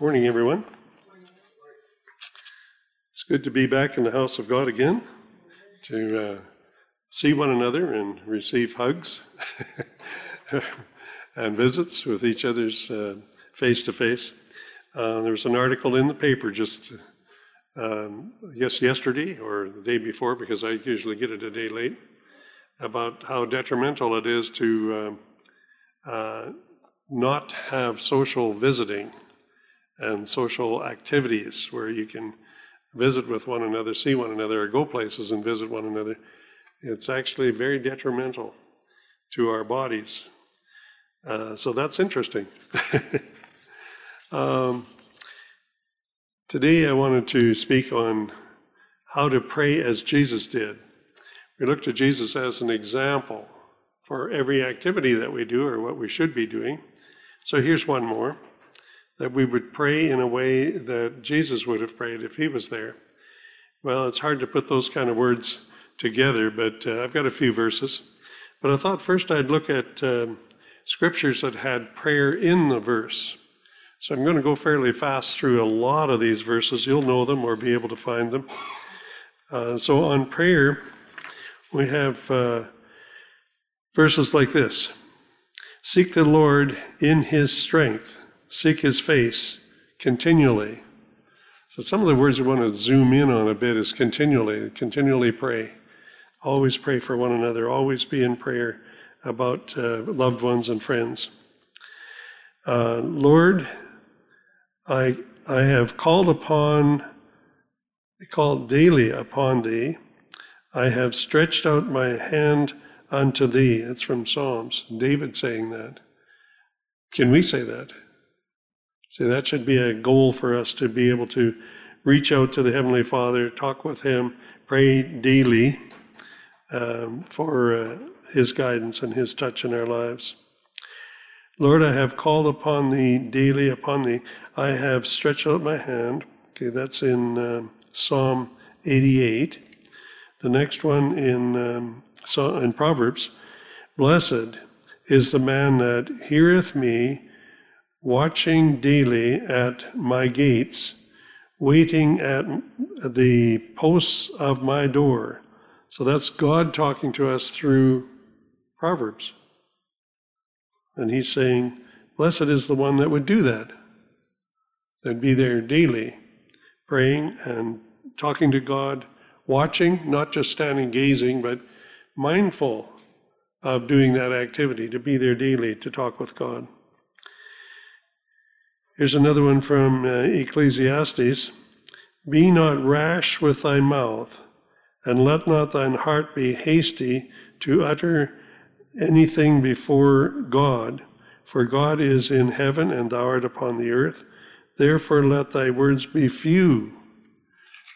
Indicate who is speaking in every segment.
Speaker 1: Morning, everyone. It's good to be back in the house of God again, to uh, see one another and receive hugs and visits with each other's face to face. There was an article in the paper just, um, guess, yesterday or the day before, because I usually get it a day late, about how detrimental it is to uh, uh, not have social visiting and social activities where you can visit with one another, see one another, or go places and visit one another. It's actually very detrimental to our bodies. Uh, so that's interesting. um, today I wanted to speak on how to pray as Jesus did. We look to Jesus as an example for every activity that we do or what we should be doing. So here's one more that we would pray in a way that Jesus would have prayed if he was there. Well, it's hard to put those kind of words together, but uh, I've got a few verses. But I thought first I'd look at um, scriptures that had prayer in the verse. So I'm going to go fairly fast through a lot of these verses. You'll know them or be able to find them. Uh, so on prayer, we have uh, verses like this Seek the Lord in his strength seek his face continually. So, some of the words we want to zoom in on a bit is continually, continually pray. Always pray for one another, always be in prayer about uh, loved ones and friends. Uh, Lord, I, I have called upon, called daily upon thee. I have stretched out my hand unto thee. It's from Psalms. David saying that. Can we say that? See, that should be a goal for us to be able to reach out to the Heavenly Father, talk with Him, pray daily um, for uh, His guidance and His touch in our lives. Lord, I have called upon Thee daily, upon Thee. I have stretched out my hand. Okay, that's in um, Psalm 88. The next one in, um, in Proverbs Blessed is the man that heareth me watching daily at my gates, waiting at the posts of my door. So that's God talking to us through Proverbs. And he's saying, Blessed is the one that would do that, that'd be there daily, praying and talking to God, watching, not just standing gazing, but mindful of doing that activity, to be there daily to talk with God. Here's another one from uh, Ecclesiastes Be not rash with thy mouth, and let not thine heart be hasty to utter anything before God. For God is in heaven, and thou art upon the earth. Therefore, let thy words be few.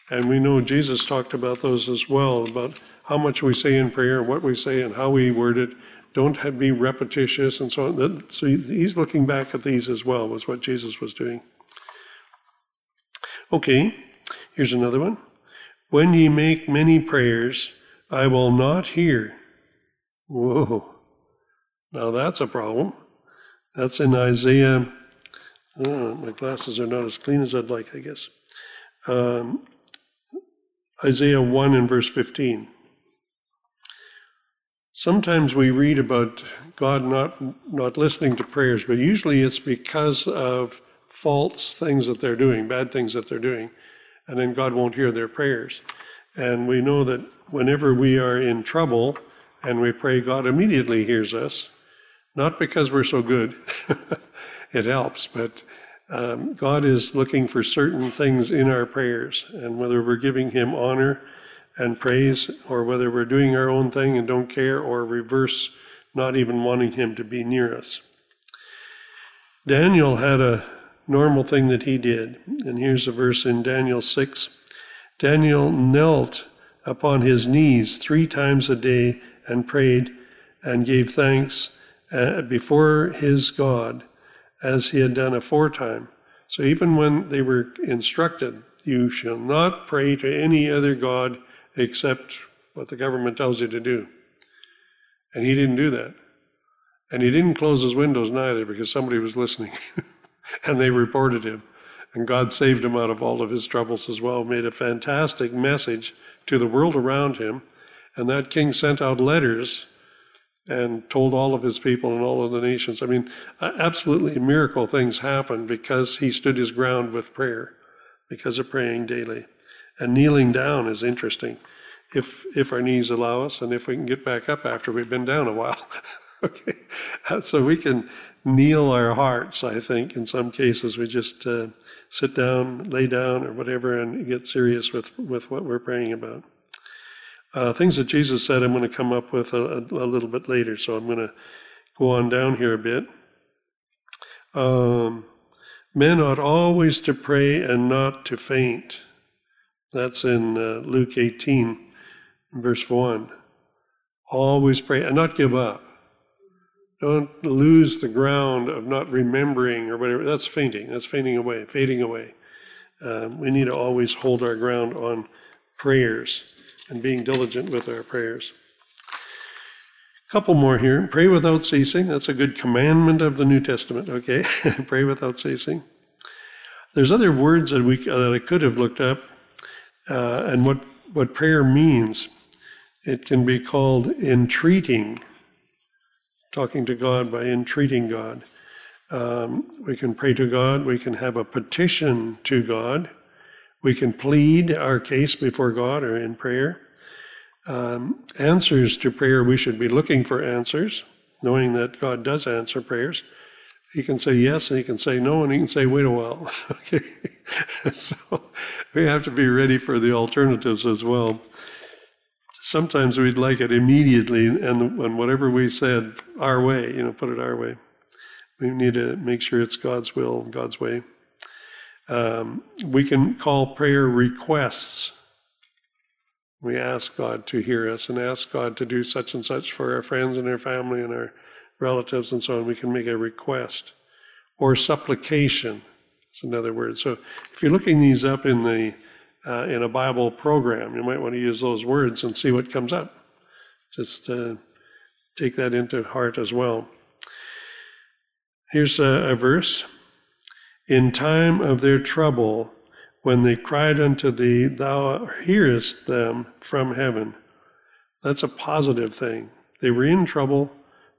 Speaker 1: And we know Jesus talked about those as well, about how much we say in prayer, what we say, and how we word it, don't have, be repetitious and so on. So he's looking back at these as well, was what Jesus was doing. Okay, here's another one. When ye make many prayers, I will not hear. Whoa. Now that's a problem. That's in Isaiah. Oh, my glasses are not as clean as I'd like, I guess. Um, Isaiah 1 and verse 15. Sometimes we read about God not, not listening to prayers, but usually it's because of false things that they're doing, bad things that they're doing, and then God won't hear their prayers. And we know that whenever we are in trouble and we pray, God immediately hears us, not because we're so good, it helps, but um, God is looking for certain things in our prayers, and whether we're giving Him honor and praise, or whether we're doing our own thing and don't care, or reverse, not even wanting Him to be near us. Daniel had a normal thing that he did, and here's a verse in Daniel 6. Daniel knelt upon his knees three times a day and prayed and gave thanks uh, before his God as he had done aforetime. So even when they were instructed, you shall not pray to any other God except what the government tells you to do. And he didn't do that. And he didn't close his windows neither because somebody was listening and they reported him. And God saved him out of all of his troubles as well, made a fantastic message to the world around him. And that king sent out letters and told all of his people and all of the nations. I mean, absolutely miracle things happened because he stood his ground with prayer, because of praying daily. And kneeling down is interesting, if if our knees allow us, and if we can get back up after we've been down a while. okay, so we can kneel our hearts. I think in some cases we just uh, sit down, lay down, or whatever, and get serious with with what we're praying about. Uh, things that Jesus said, I'm going to come up with a, a, little bit later, so I'm going to go on down here a bit. Um, men ought always to pray and not to faint. That's in uh, Luke 18, verse 1. Always pray and not give up. Don't lose the ground of not remembering or whatever. That's fainting. That's fainting away, fading away. Um, we need to always hold our ground on prayers and being diligent with our prayers. A couple more here. Pray without ceasing. That's a good commandment of the New Testament, okay? Pray without ceasing. There's other words that, we, that I could have looked up uh, and what, what prayer means. It can be called entreating, talking to God by entreating God. Um, we can pray to God, we can have a petition to God, we can plead our case before God or in prayer. Um, answers to prayer, we should be looking for answers, knowing that God does answer prayers. He can say yes and he can say no and he can say wait a while. okay. so we have to be ready for the alternatives as well. Sometimes we'd like it immediately and, and whatever we said, our way, you know, put it our way. We need to make sure it's God's will, God's way. Um, we can call prayer requests. We ask God to hear us and ask God to do such and such for our friends and our family and our relatives and so on. We can make a request. Or supplication is another word. So if you're looking these up in the uh, in a Bible program, you might want to use those words and see what comes up. Just uh, take that into heart as well. Here's a, a verse in time of their trouble, when they cried unto thee, thou hearest them from heaven. That's a positive thing. They were in trouble,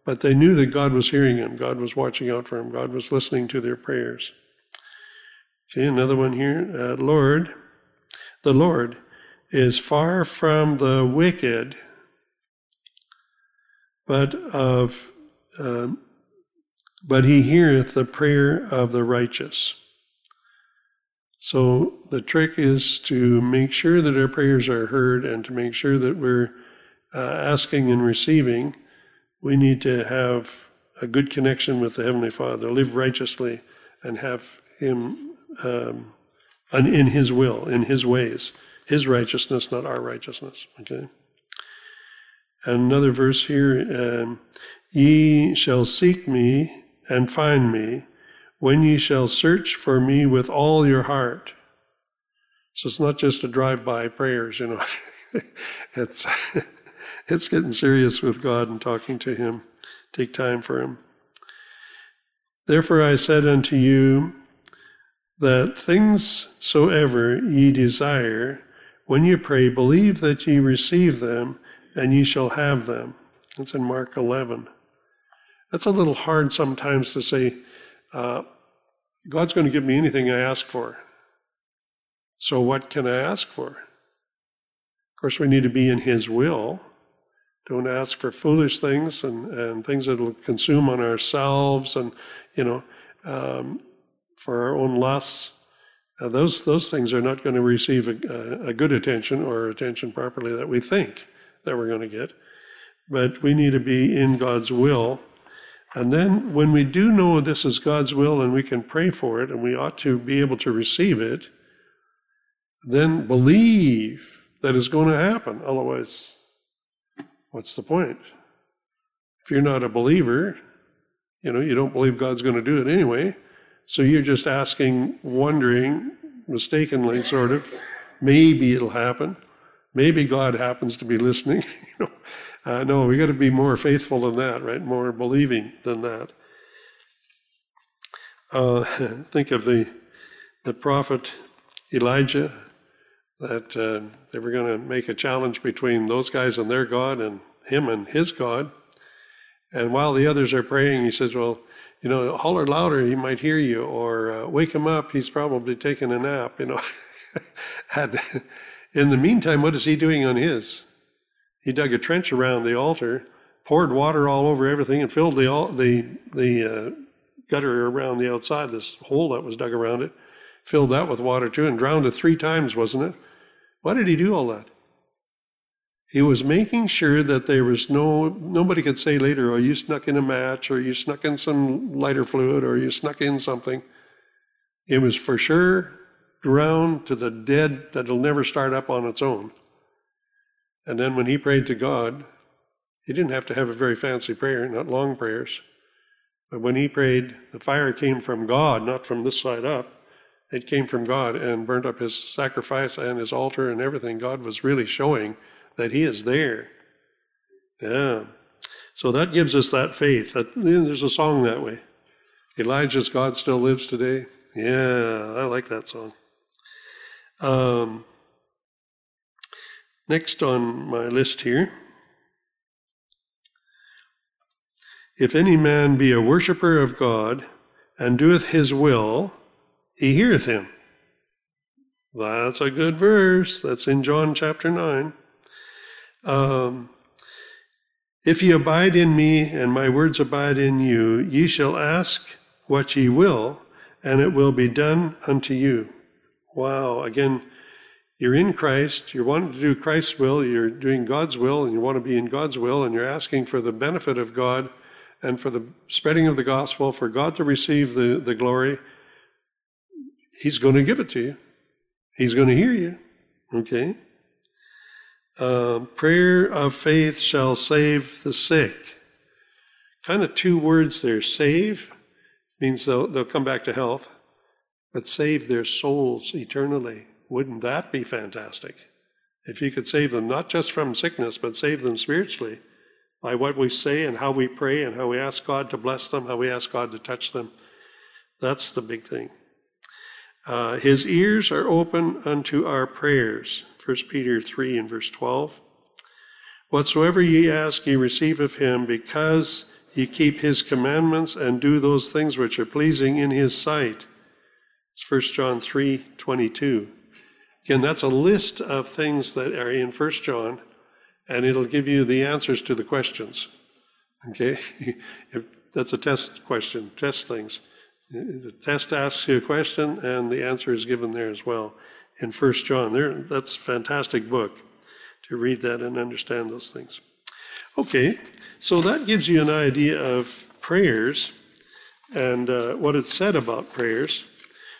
Speaker 1: but they knew that God was hearing them. God was watching out for them. God was listening to their prayers. Okay, another one here. Uh, Lord, the Lord is far from the wicked, but of um, but he heareth the prayer of the righteous. So the trick is to make sure that our prayers are heard and to make sure that we're uh, asking and receiving. We need to have a good connection with the Heavenly Father, live righteously, and have Him um, in His will, in His ways, His righteousness, not our righteousness. Okay. And another verse here: um, "Ye shall seek me and find me when ye shall search for me with all your heart. So it's not just a drive-by prayers, you know. it's it's getting serious with God and talking to Him. Take time for Him. Therefore I said unto you that things soever ye desire, when ye pray, believe that ye receive them, and ye shall have them. That's in Mark 11. That's a little hard sometimes to say, uh, God's going to give me anything I ask for. So what can I ask for? Of course, we need to be in His will. Don't ask for foolish things and, and things that will consume on ourselves and, you know, um, for our own lusts. Uh, those, those things are not going to receive a, a, good attention or attention properly that we think that we're going to get. But we need to be in God's will and then when we do know this is God's will and we can pray for it and we ought to be able to receive it, then believe that it's going to happen. Otherwise, what's the point? If you're not a believer, you know, you don't believe God's going to do it anyway. So you're just asking, wondering, mistakenly, sort of, maybe it'll happen. Maybe God happens to be listening. you know, uh, no, we got to be more faithful than that, right? More believing than that. Uh, think of the the prophet Elijah, that uh, they were going to make a challenge between those guys and their God and him and his God. And while the others are praying, he says, Well, you know, holler louder, he might hear you, or uh, wake him up, he's probably taking a nap, you know. and in the meantime, what is he doing on his? He dug a trench around the altar, poured water all over everything, and filled the, the, the uh, gutter around the outside, this hole that was dug around it, filled that with water too, and drowned it three times, wasn't it? Why did he do all that? He was making sure that there was no, nobody could say later, oh, you snuck in a match, or you snuck in some lighter fluid, or you snuck in something. It was for sure ground to the dead that'll never start up on its own. And then when he prayed to God, he didn't have to have a very fancy prayer, not long prayers. But when he prayed, the fire came from God, not from this side up. It came from God and burnt up his sacrifice and his altar and everything. God was really showing that He is there. Yeah. So that gives us that faith. That there's a song that way. Elijah's God still lives today. Yeah, I like that song. Um, next on my list here. If any man be a worshipper of God and doeth his will, he heareth him. That's a good verse. That's in John chapter 9. Um, if ye abide in me, and my words abide in you, ye shall ask what ye will, and it will be done unto you. Wow, again, you're in Christ, you're wanting to do Christ's will, you're doing God's will, and you want to be in God's will, and you're asking for the benefit of God and for the spreading of the gospel, for God to receive the, the glory. He's going to give it to you. He's going to hear you. Okay? Prayer of faith shall save the sick. Kind of two words there. Save means they'll, they'll come back to health, but save their souls eternally. Wouldn't that be fantastic? If you could save them not just from sickness, but save them spiritually by what we say and how we pray and how we ask God to bless them, how we ask God to touch them. That's the big thing. Uh, his ears are open unto our prayers. 1 Peter 3 and verse 12. Whatsoever ye ask, ye receive of him, because ye keep his commandments and do those things which are pleasing in his sight. It's 1 John 3 22. Again, that's a list of things that are in 1 John, and it'll give you the answers to the questions. Okay? if that's a test question, test things. The test asks you a question, and the answer is given there as well in First John. There, that's a fantastic book to read that and understand those things. Okay, so that gives you an idea of prayers and uh, what it said about prayers.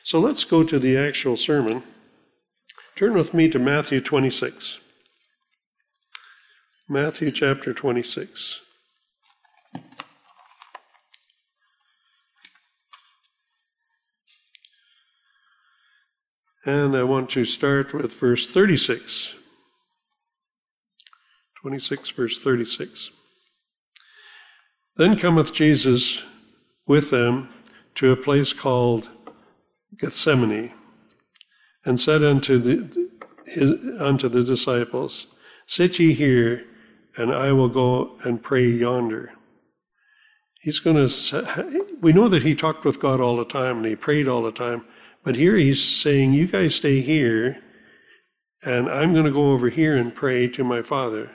Speaker 1: So let's go to the actual sermon. Turn with me to Matthew 26. Matthew chapter 26. And I want to start with verse 36. 26, verse 36. Then cometh Jesus with them to a place called Gethsemane, and said unto the, his, unto the disciples, Sit ye here, and I will go and pray yonder. He's going to, we know that he talked with God all the time and he prayed all the time. But here he's saying, You guys stay here, and I'm going to go over here and pray to my Father.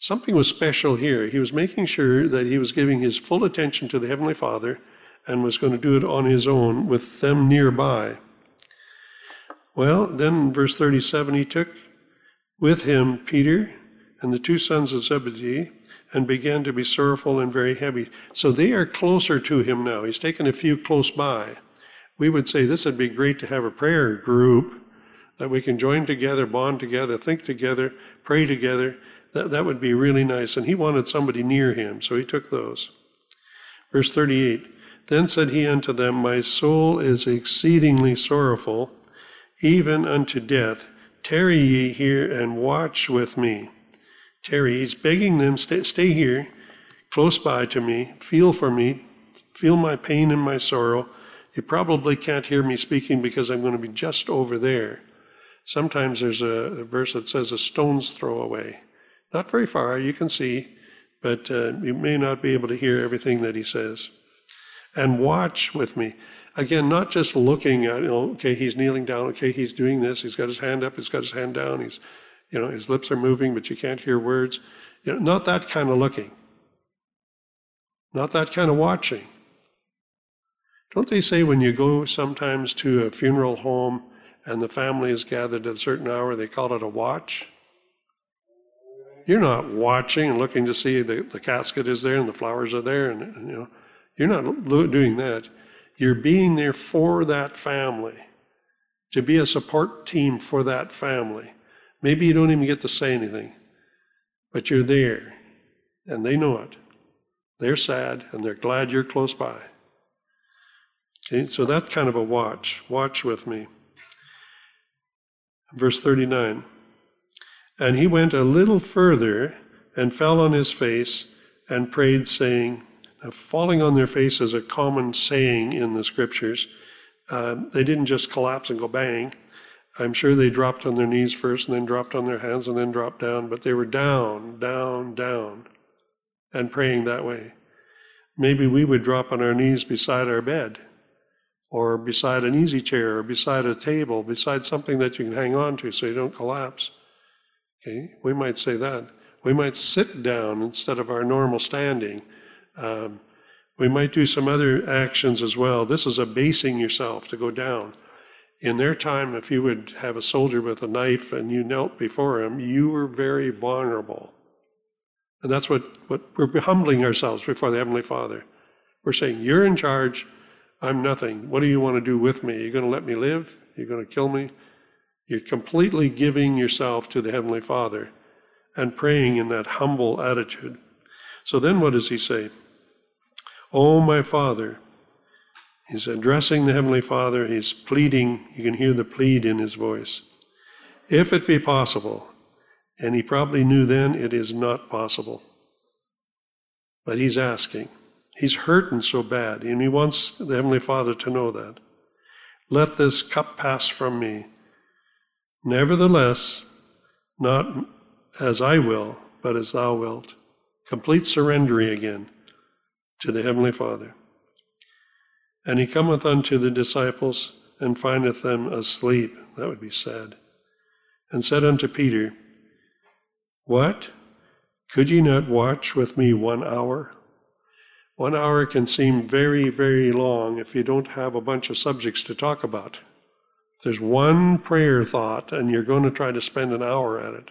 Speaker 1: Something was special here. He was making sure that he was giving his full attention to the Heavenly Father and was going to do it on his own with them nearby. Well, then verse 37 he took with him Peter and the two sons of Zebedee and began to be sorrowful and very heavy. So they are closer to him now. He's taken a few close by we would say this would be great to have a prayer group that we can join together, bond together, think together, pray together. That, that would be really nice. And he wanted somebody near him, so he took those. Verse 38 Then said he unto them, My soul is exceedingly sorrowful, even unto death. Tarry ye here and watch with me. Tarry, he's begging them, stay, stay here, close by to me, feel for me, feel my pain and my sorrow You probably can't hear me speaking because I'm going to be just over there. Sometimes there's a, a verse that says a stone's throw away. Not very far, you can see, but uh, you may not be able to hear everything that he says. And watch with me. Again, not just looking at, you know, okay, he's kneeling down, okay, he's doing this, he's got his hand up, he's got his hand down, he's, you know, his lips are moving, but you can't hear words. You know, not that kind of looking. Not that kind of watching. Don't they say when you go sometimes to a funeral home and the family is gathered at a certain hour, they call it a watch? You're not watching and looking to see the, the casket is there and the flowers are there, and, and you know, you're not doing that. You're being there for that family, to be a support team for that family. Maybe you don't even get to say anything, but you're there, and they know it. They're sad, and they're glad you're close by. Okay, so that kind of a watch. Watch with me. Verse 39. And he went a little further and fell on his face and prayed, saying, now, falling on their face is a common saying in the scriptures. Uh, they didn't just collapse and go bang. I'm sure they dropped on their knees first and then dropped on their hands and then dropped down, but they were down, down, down, and praying that way. Maybe we would drop on our knees beside our bed, or beside an easy chair, or beside a table, beside something that you can hang on to so you don't collapse. Okay, we might say that. We might sit down instead of our normal standing. Um, we might do some other actions as well. This is abasing yourself to go down. In their time, if you would have a soldier with a knife and you knelt before him, you were very vulnerable. And that's what, what we're humbling ourselves before the Heavenly Father. We're saying, You're in charge, I'm nothing. What do you want to do with me? Are you going to let me live? Are you going to kill me? You're completely giving yourself to the Heavenly Father and praying in that humble attitude. So then what does he say? Oh, my Father. He's addressing the Heavenly Father. He's pleading. You can hear the plead in his voice. If it be possible, and he probably knew then it is not possible. But he's asking. He's hurting so bad, and he wants the Heavenly Father to know that. Let this cup pass from me. Nevertheless, not as I will, but as thou wilt. Complete surrendering again to the Heavenly Father. And he cometh unto the disciples and findeth them asleep. That would be sad. And said unto Peter, What? Could ye not watch with me one hour? One hour can seem very, very long if you don't have a bunch of subjects to talk about. If there's one prayer thought and you're going to try to spend an hour at it.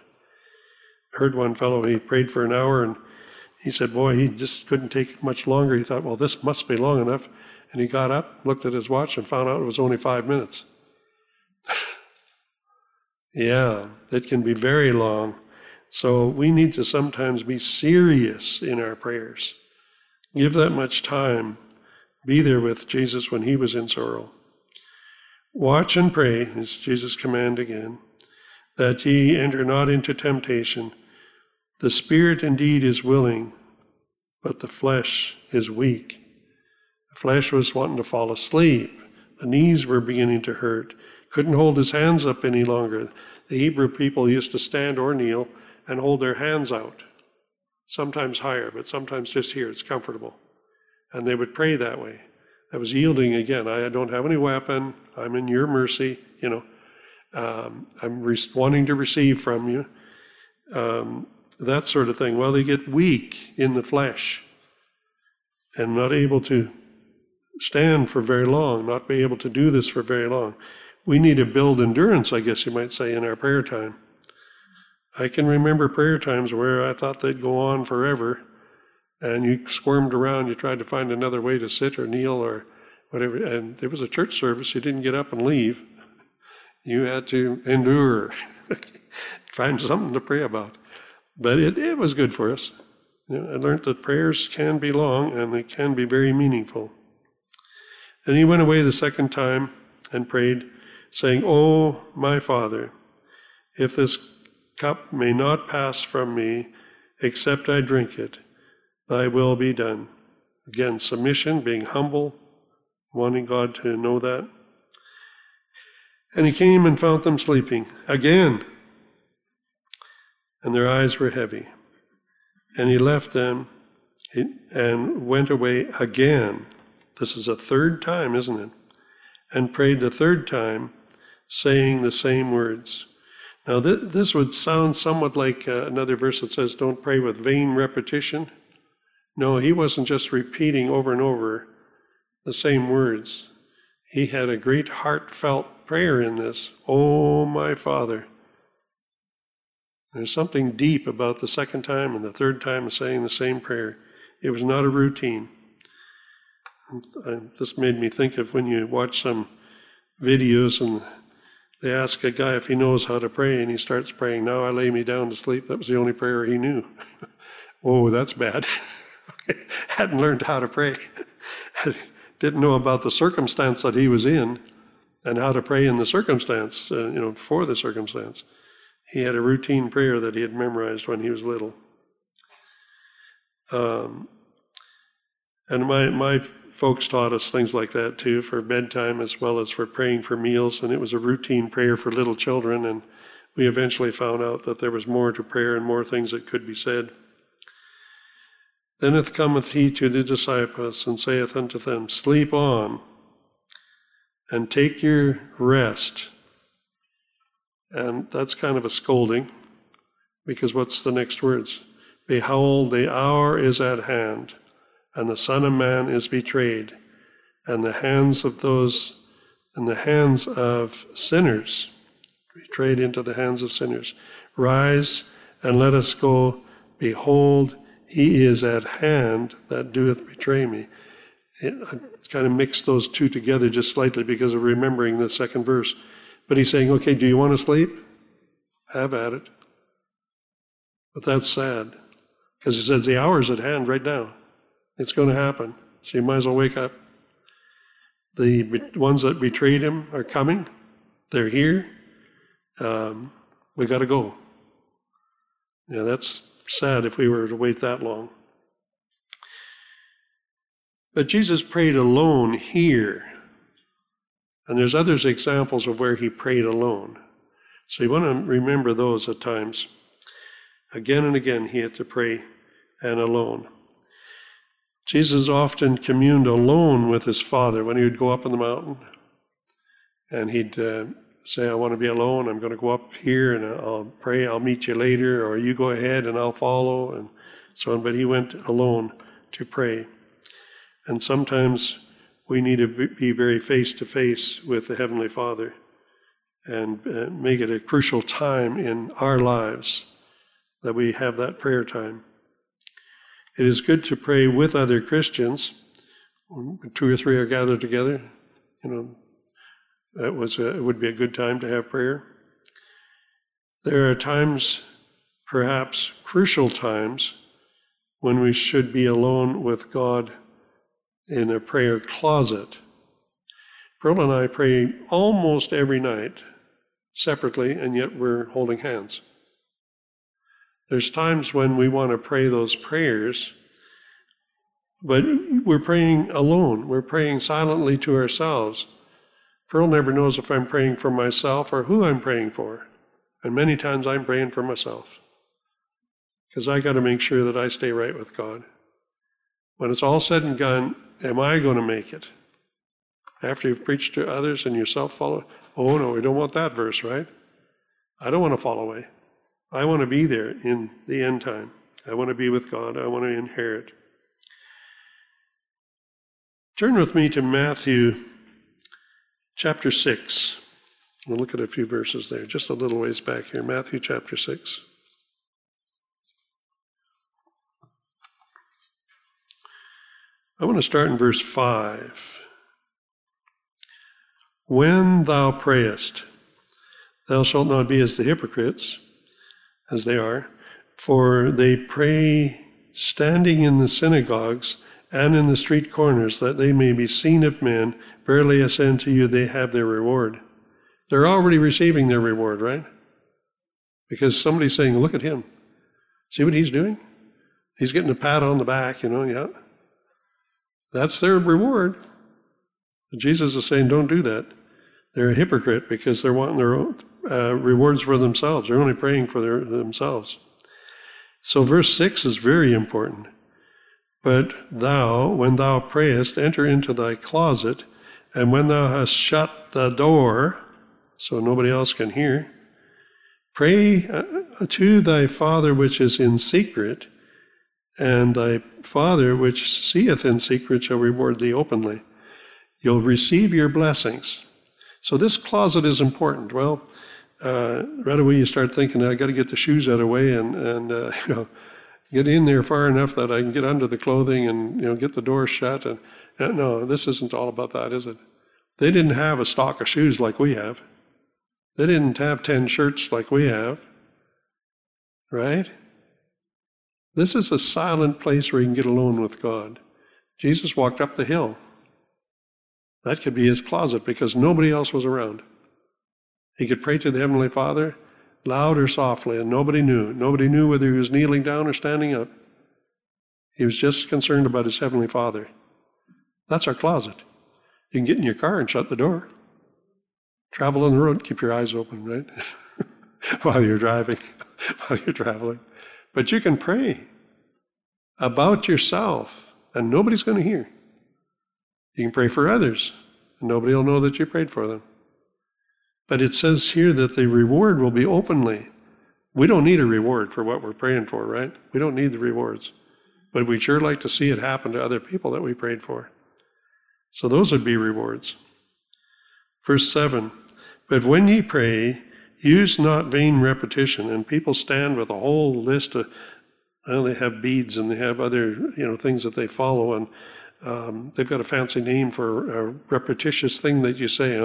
Speaker 1: I heard one fellow, he prayed for an hour and he said, Boy, he just couldn't take much longer. He thought, Well, this must be long enough. And he got up, looked at his watch, and found out it was only five minutes. yeah, it can be very long. So we need to sometimes be serious in our prayers. Give that much time. Be there with Jesus when he was in sorrow. Watch and pray, is Jesus' command again, that ye enter not into temptation. The spirit indeed is willing, but the flesh is weak. The flesh was wanting to fall asleep. The knees were beginning to hurt. Couldn't hold his hands up any longer. The Hebrew people used to stand or kneel and hold their hands out, sometimes higher, but sometimes just here. It's comfortable. And they would pray that way. That was yielding again. I don't have any weapon. I'm in your mercy. You know, um, I'm re- wanting to receive from you. Um, that sort of thing. Well, they get weak in the flesh and not able to stand for very long, not be able to do this for very long. We need to build endurance, I guess you might say, in our prayer time. I can remember prayer times where I thought they'd go on forever, and you squirmed around, you tried to find another way to sit or kneel or whatever, and there was a church service, you didn't get up and leave. You had to endure, find something to pray about. But it, it was good for us. You know, I learned that prayers can be long and they can be very meaningful. And he went away the second time and prayed, saying, Oh, my Father, if this cup may not pass from me except I drink it, thy will be done. Again, submission, being humble, wanting God to know that. And he came and found them sleeping again, and their eyes were heavy. And he left them and went away again. This is a third time, isn't it? And prayed the third time, saying the same words. Now, th- this would sound somewhat like uh, another verse that says, Don't pray with vain repetition. No, he wasn't just repeating over and over the same words. He had a great heartfelt prayer in this. Oh, my Father. There's something deep about the second time and the third time of saying the same prayer. It was not a routine. And this made me think of when you watch some videos and they ask a guy if he knows how to pray, and he starts praying, Now I lay me down to sleep. That was the only prayer he knew. oh, that's bad. Hadn't learned how to pray. Didn't know about the circumstance that he was in and how to pray in the circumstance, uh, you know, for the circumstance. He had a routine prayer that he had memorized when he was little. Um, and my, my folks taught us things like that too for bedtime as well as for praying for meals. And it was a routine prayer for little children. And we eventually found out that there was more to prayer and more things that could be said. Then cometh he to the disciples and saith unto them, Sleep on and take your rest. And that's kind of a scolding because what's the next words? Behold, the hour is at hand and the Son of Man is betrayed, and the hands of those, and the hands of sinners, betrayed into the hands of sinners. Rise and let us go. Behold, he is at hand that doeth betray me. It, I kind of mixed those two together just slightly because of remembering the second verse. But he's saying, okay, do you want to sleep? Have at it. But that's sad because he says the hour is at hand right now. It's going to happen. So you might as well wake up. The ones that betrayed him are coming. They're here. Um, we got to go. Yeah, that's sad if we were to wait that long. But Jesus prayed alone here. And there's others examples of where he prayed alone. So you want to remember those at times. Again and again, he had to pray and alone. Jesus often communed alone with his Father when he would go up on the mountain. And he'd uh, say, I want to be alone. I'm going to go up here and I'll pray. I'll meet you later, or you go ahead and I'll follow, and so on. But he went alone to pray. And sometimes we need to be very face to face with the Heavenly Father and uh, make it a crucial time in our lives that we have that prayer time. It is good to pray with other Christians. When two or three are gathered together, you know, that was a, it would be a good time to have prayer. There are times, perhaps crucial times, when we should be alone with God in a prayer closet. Pearl and I pray almost every night separately, and yet we're holding hands. There's times when we want to pray those prayers, but we're praying alone. We're praying silently to ourselves. Pearl never knows if I'm praying for myself or who I'm praying for. And many times I'm praying for myself. Because I got to make sure that I stay right with God. When it's all said and done, am I going to make it? After you've preached to others and yourself follow? Oh no, we don't want that verse, right? I don't want to fall away. I want to be there in the end time. I want to be with God. I want to inherit. Turn with me to Matthew chapter 6. We'll look at a few verses there, just a little ways back here. Matthew chapter 6. I want to start in verse 5. When thou prayest, thou shalt not be as the hypocrites as they are, for they pray standing in the synagogues and in the street corners that they may be seen of men. Verily I say unto you, they have their reward. They're already receiving their reward, right? Because somebody's saying, Look at him. See what he's doing? He's getting a pat on the back, you know, yeah. That's their reward. Jesus is saying, don't do that. They're a hypocrite because they're wanting their own uh, rewards for themselves. They're only praying for their, themselves. So, verse 6 is very important. But thou, when thou prayest, enter into thy closet, and when thou hast shut the door, so nobody else can hear, pray uh, to thy Father which is in secret, and thy Father which seeth in secret shall reward thee openly. You'll receive your blessings. So this closet is important. Well, uh, right away you start thinking, I got to get the shoes out of the way and, and uh, you know, get in there far enough that I can get under the clothing and you know get the door shut. And, no, this isn't all about that, is it? They didn't have a stock of shoes like we have. They didn't have ten shirts like we have, right? This is a silent place where you can get alone with God. Jesus walked up the hill. That could be his closet because nobody else was around. He could pray to the Heavenly Father loud or softly, and nobody knew. Nobody knew whether he was kneeling down or standing up. He was just concerned about his Heavenly Father. That's our closet. You can get in your car and shut the door. Travel on the road, keep your eyes open, right? while you're driving, while you're traveling. But you can pray about yourself, and nobody's going to hear. You can pray for others, and nobody will know that you prayed for them. But it says here that the reward will be openly. We don't need a reward for what we're praying for, right? We don't need the rewards. But we'd sure like to see it happen to other people that we prayed for. So those would be rewards. Verse 7 But when ye pray, use not vain repetition. And people stand with a whole list of, well, they have beads and they have other you know things that they follow. And um, they've got a fancy name for a repetitious thing that you say.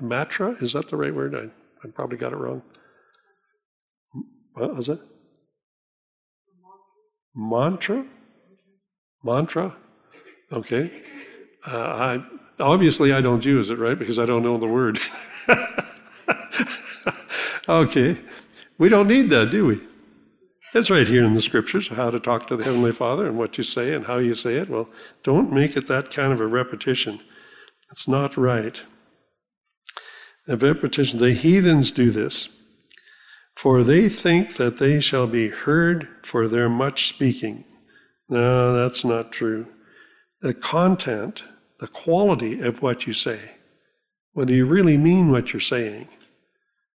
Speaker 1: Matra? Is that the right word? I, I probably got it wrong. What was it? Mantra? Mantra? Okay. Uh, I obviously I don't use it, right? Because I don't know the word. okay. We don't need that, do we? It's right here in the scriptures how to talk to the Heavenly Father and what you say and how you say it. Well, don't make it that kind of a repetition. It's not right. The repetition, the heathens do this, for they think that they shall be heard for their much speaking. No, that's not true. The content, the quality of what you say, whether you really mean what you're saying,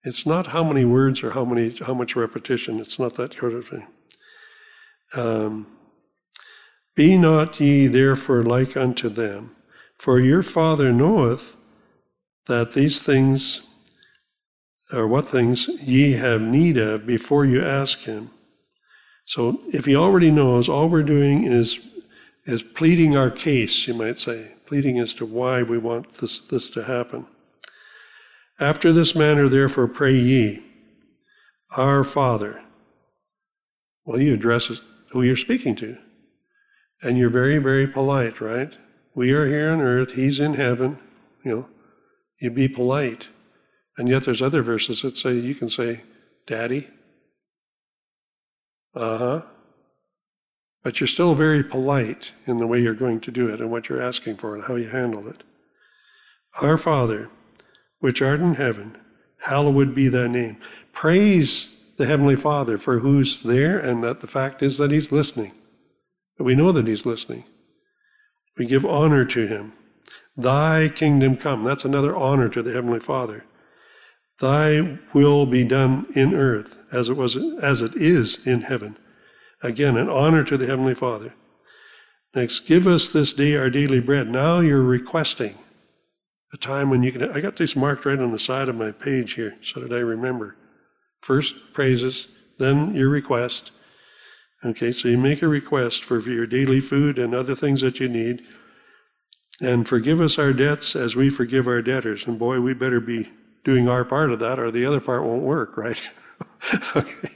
Speaker 1: it's not how many words or how many how much repetition. It's not that sort of thing. Um, Be not ye therefore like unto them, for your Father knoweth that these things, or what things ye have need of before you ask Him. So if He already knows, all we're doing is is pleading our case, you might say, pleading as to why we want this this to happen. After this manner, therefore, pray ye, Our Father. Well, you address who you're speaking to. And you're very, very polite, right? We are here on earth, He's in heaven. You know, you be polite. And yet there's other verses that say you can say, Daddy. Uh huh. But you're still very polite in the way you're going to do it and what you're asking for and how you handle it. Our Father which art in heaven, hallowed be thy name. Praise the Heavenly Father for who's there, and that the fact is that He's listening. we know that He's listening. We give honor to Him. Thy kingdom come. That's another honor to the Heavenly Father. Thy will be done in earth as it was as it is in heaven. Again, an honor to the Heavenly Father. Next, give us this day our daily bread. Now you're requesting a time when you can. I got these marked right on the side of my page here so that I remember. First, praises, then your request. Okay, so you make a request for, for your daily food and other things that you need. And forgive us our debts as we forgive our debtors. And boy, we better be doing our part of that or the other part won't work, right? okay.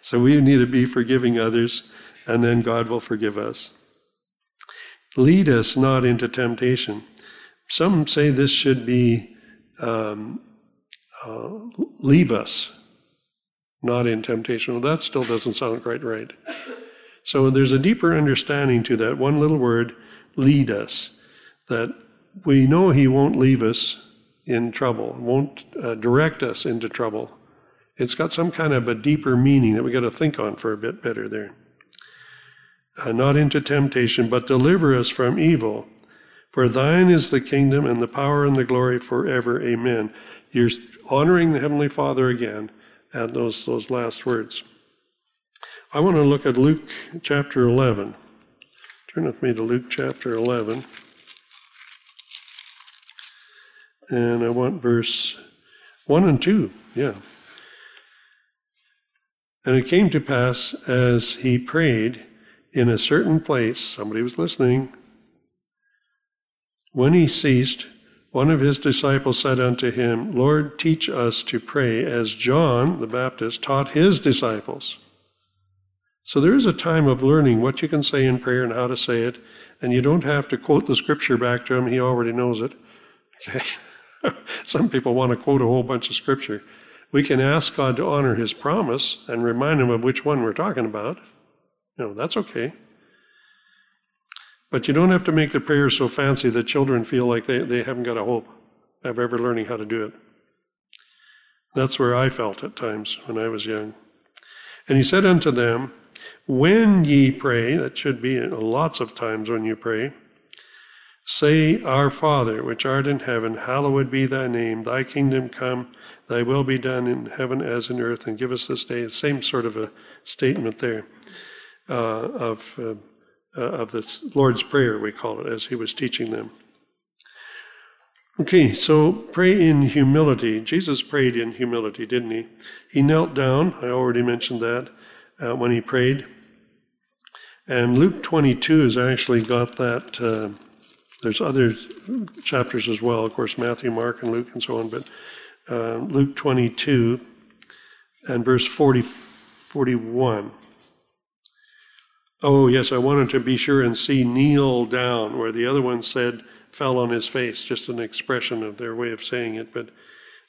Speaker 1: So we need to be forgiving others, and then God will forgive us. Lead us not into temptation some say this should be um, uh, leave us, not in temptation. Well, that still doesn't sound quite right. So there's a deeper understanding to that one little word, lead us, that we know He won't leave us in trouble, won't uh, direct us into trouble. It's got some kind of a deeper meaning that we got to think on for a bit better there. Uh, not into temptation, but deliver us from evil. For thine is the kingdom and the power and the glory forever. Amen. You're honoring the Heavenly Father again at those, those last words. I want to look at Luke chapter 11. Turn with me to Luke chapter 11. And I want verse 1 and 2. Yeah. And it came to pass as he prayed in a certain place, somebody was listening. When he ceased, one of his disciples said unto him, Lord, teach us to pray as John the Baptist taught his disciples. So there is a time of learning what you can say in prayer and how to say it, and you don't have to quote the scripture back to him, he already knows it. Okay? Some people want to quote a whole bunch of scripture. We can ask God to honor his promise and remind him of which one we're talking about. You know, that's okay. But you don't have to make the prayer so fancy that children feel like they, they haven't got a hope of ever learning how to do it. That's where I felt at times when I was young. And he said unto them, when ye pray, that should be lots of times when you pray, say, Our Father, which art in heaven, hallowed be thy name, thy kingdom come, thy will be done in heaven as in earth, and give us this day. Same sort of a statement there uh, of, uh, uh, of the Lord's Prayer, we call it, as he was teaching them. Okay, so pray in humility. Jesus prayed in humility, didn't he? He knelt down, I already mentioned that uh, when he prayed. And Luke 22 has actually got that. Uh, there's other chapters as well, of course, Matthew, Mark, and Luke, and so on. But uh, Luke 22 and verse 40, 41. Oh, yes, I wanted to be sure and see kneel down, where the other one said fell on his face, just an expression of their way of saying it. But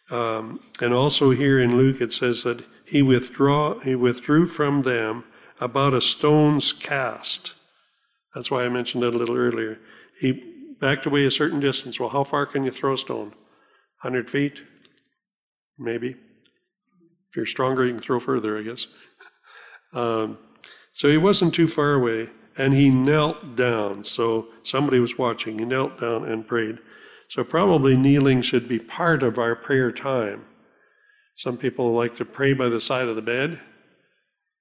Speaker 1: um, and also here in Luke it says that he withdraw he withdrew from them about a stone's cast. That's why I mentioned that a little earlier. He backed away a certain distance. Well, how far can you throw a stone? 100 feet? Maybe. If you're stronger, you can throw further, I guess. Um, so he wasn't too far away, and he knelt down. So somebody was watching. He knelt down and prayed. So probably kneeling should be part of our prayer time. Some people like to pray by the side of the bed,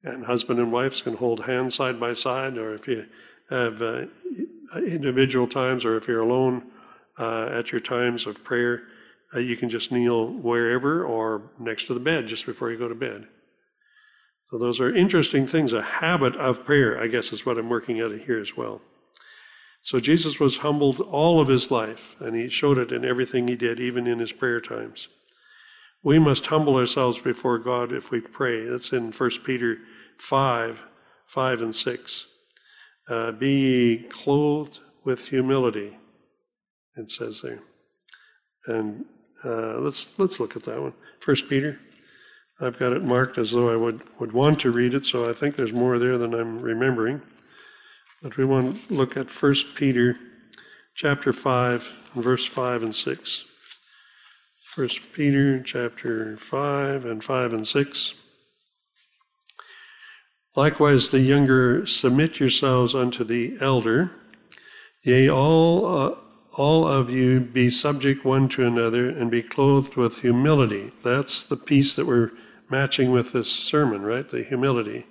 Speaker 1: and husband and wives can hold hands side by side, or if you have uh, individual times, or if you're alone uh, at your times of prayer, uh, you can just kneel wherever or next to the bed just before you go to bed. So those are interesting things. A habit of prayer, I guess, is what I'm working at here as well. So Jesus was humbled all of his life, and he showed it in everything he did, even in his prayer times. We must humble ourselves before God if we pray. That's in 1 Peter 5 5 and 6. Uh, Be ye clothed with humility, it says there. And uh, let's, let's look at that one. 1 Peter. I've got it marked as though I would, would want to read it, so I think there's more there than I'm remembering. But we want to look at 1 Peter chapter 5, verse 5 and 6. First Peter chapter 5 and 5 and 6. Likewise, the younger, submit yourselves unto the elder. Yea, all, uh, all of you be subject one to another and be clothed with humility. That's the piece that we're matching with this sermon, right? The humility.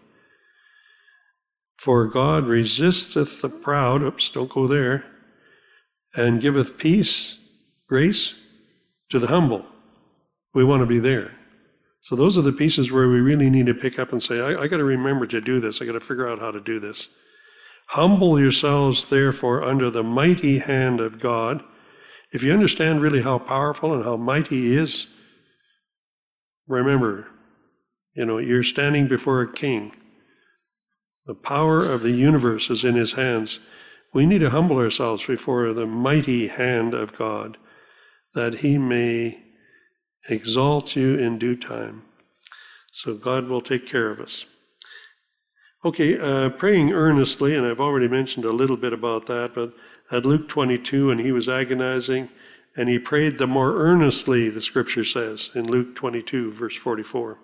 Speaker 1: For God resisteth the proud, oops, don't go there, and giveth peace, grace to the humble. We want to be there. So those are the pieces where we really need to pick up and say, I, I got to remember to do this. I got to figure out how to do this. Humble yourselves, therefore, under the mighty hand of God. If you understand really how powerful and how mighty He is, remember, you know, you're standing before a king. The power of the universe is in His hands. We need to humble ourselves before the mighty hand of God that He may exalt you in due time. So God will take care of us. Okay, uh, praying earnestly, and I've already mentioned a little bit about that, but at Luke 22 and he was agonizing and he prayed the more earnestly, the scripture says in Luke 22, verse 44.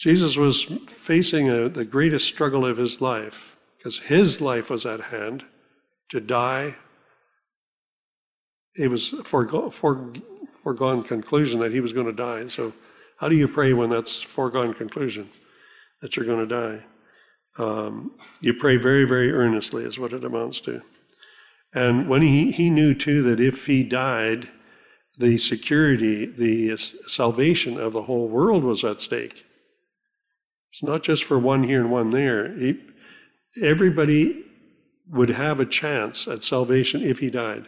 Speaker 1: Jesus was facing a, the greatest struggle of his life because his life was at hand to die. It was forego- for, foregone conclusion that he was going to die. So, how do you pray when that's foregone conclusion that you're going to die? Um, you pray very, very earnestly, is what it amounts to. And when he, he knew too that if he died, the security, the salvation of the whole world was at stake. It's not just for one here and one there. He, everybody would have a chance at salvation if he died.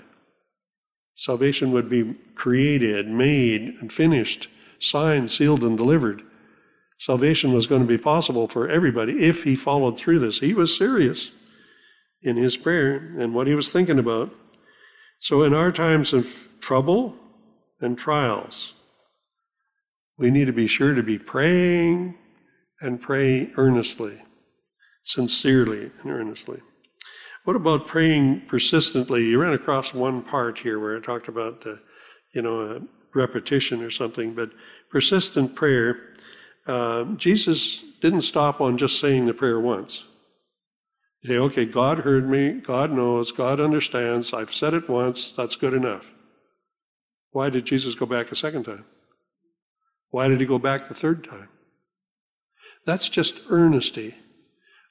Speaker 1: Salvation would be created, made, and finished, signed, sealed, and delivered. Salvation was going to be possible for everybody if he followed through this. He was serious in his prayer and what he was thinking about. So, in our times of trouble and trials, we need to be sure to be praying and pray earnestly, sincerely and earnestly. What about praying persistently? You ran across one part here where I talked about, uh, you know, repetition or something, but persistent prayer. Uh, Jesus didn't stop on just saying the prayer once. You say, okay, God heard me, God knows, God understands, I've said it once, that's good enough. Why did Jesus go back a second time? Why did he go back the third time? That's just earnesty.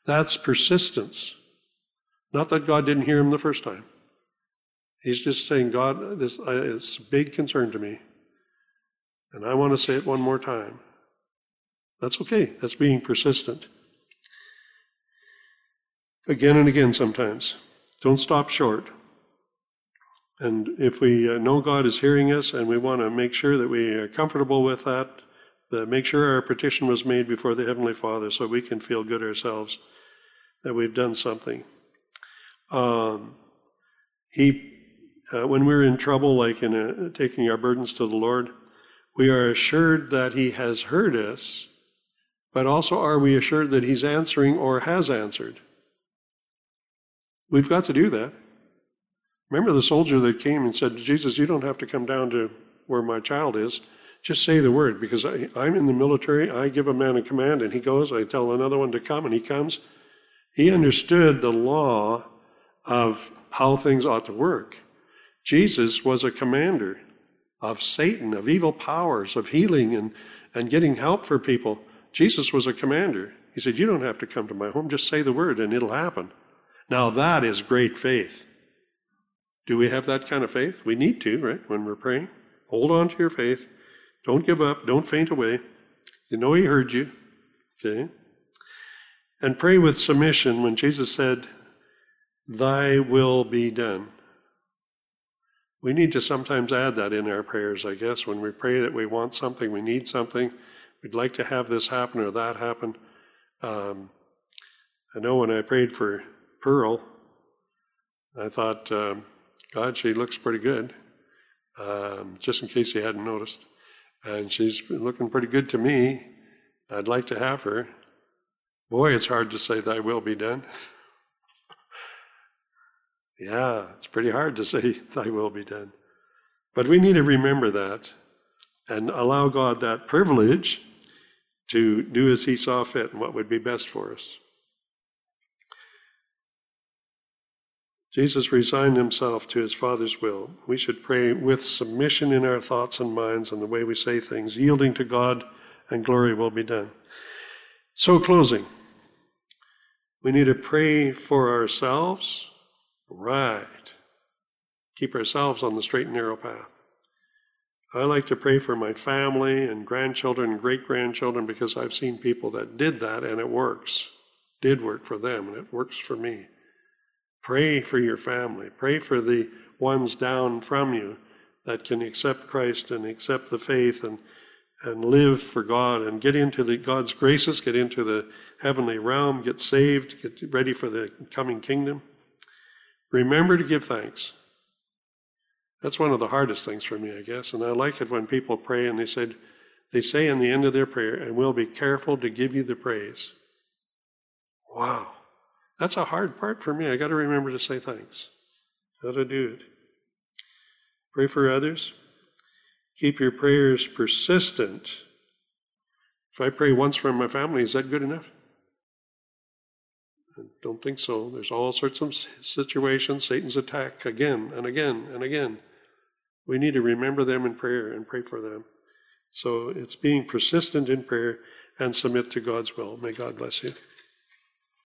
Speaker 1: That's persistence. Not that God didn't hear him the first time. He's just saying, God, this it's a big concern to me. And I want to say it one more time. That's okay. That's being persistent again and again sometimes. Don't stop short. And if we uh, know God is hearing us and we want to make sure that we are comfortable with that, that make sure our petition was made before the Heavenly Father so we can feel good ourselves that we've done something. Um, he, uh, when we're in trouble, like in a, taking our burdens to the Lord, we are assured that He has heard us, but also are we assured that He's answering or has answered? We've got to do that. Remember the soldier that came and said, Jesus, you don't have to come down to where my child is. Just say the word because I, am in the military. I give a man a command and he goes. I tell another one to come and he comes. He understood the law of how things ought to work. Jesus was a commander of Satan, of evil powers, of healing and, and getting help for people. Jesus was a commander. He said, You don't have to come to my home, just say the word and it'll happen. Now, that is great faith. Do we have that kind of faith? We need to, right? When we're praying. Hold on to your faith. Don't give up. Don't faint away. You know He heard you. Okay? And pray with submission when Jesus said, Thy will be done. We need to sometimes add that in our prayers, I guess, when we pray that we want something, we need something, we'd like to have this happen or that happen. Um, I know when I prayed for Pearl. I thought, um, God, she looks pretty good, um, just in case you hadn't noticed. And she's looking pretty good to me. I'd like to have her. Boy, it's hard to say, Thy will be done. yeah, it's pretty hard to say, Thy will be done. But we need to remember that and allow God that privilege to do as He saw fit and what would be best for us. Jesus resigned himself to his Father's will. We should pray with submission in our thoughts and minds and the way we say things, yielding to God, and glory will be done. So, closing, we need to pray for ourselves. Right. Keep ourselves on the straight and narrow path. I like to pray for my family and grandchildren and great grandchildren because I've seen people that did that and it works. Did work for them and it works for me. Pray for your family. Pray for the ones down from you that can accept Christ and accept the faith and, and live for God and get into the God's graces, get into the heavenly realm, get saved, get ready for the coming kingdom. Remember to give thanks. That's one of the hardest things for me, I guess. And I like it when people pray and they said, they say in the end of their prayer, and we'll be careful to give you the praise. Wow. That's a hard part for me. I got to remember to say thanks. how to do it. Pray for others. Keep your prayers persistent. If I pray once for my family, is that good enough? I don't think so. There's all sorts of situations, Satan's attack again and again and again. We need to remember them in prayer and pray for them. So it's being persistent in prayer and submit to God's will. May God bless you.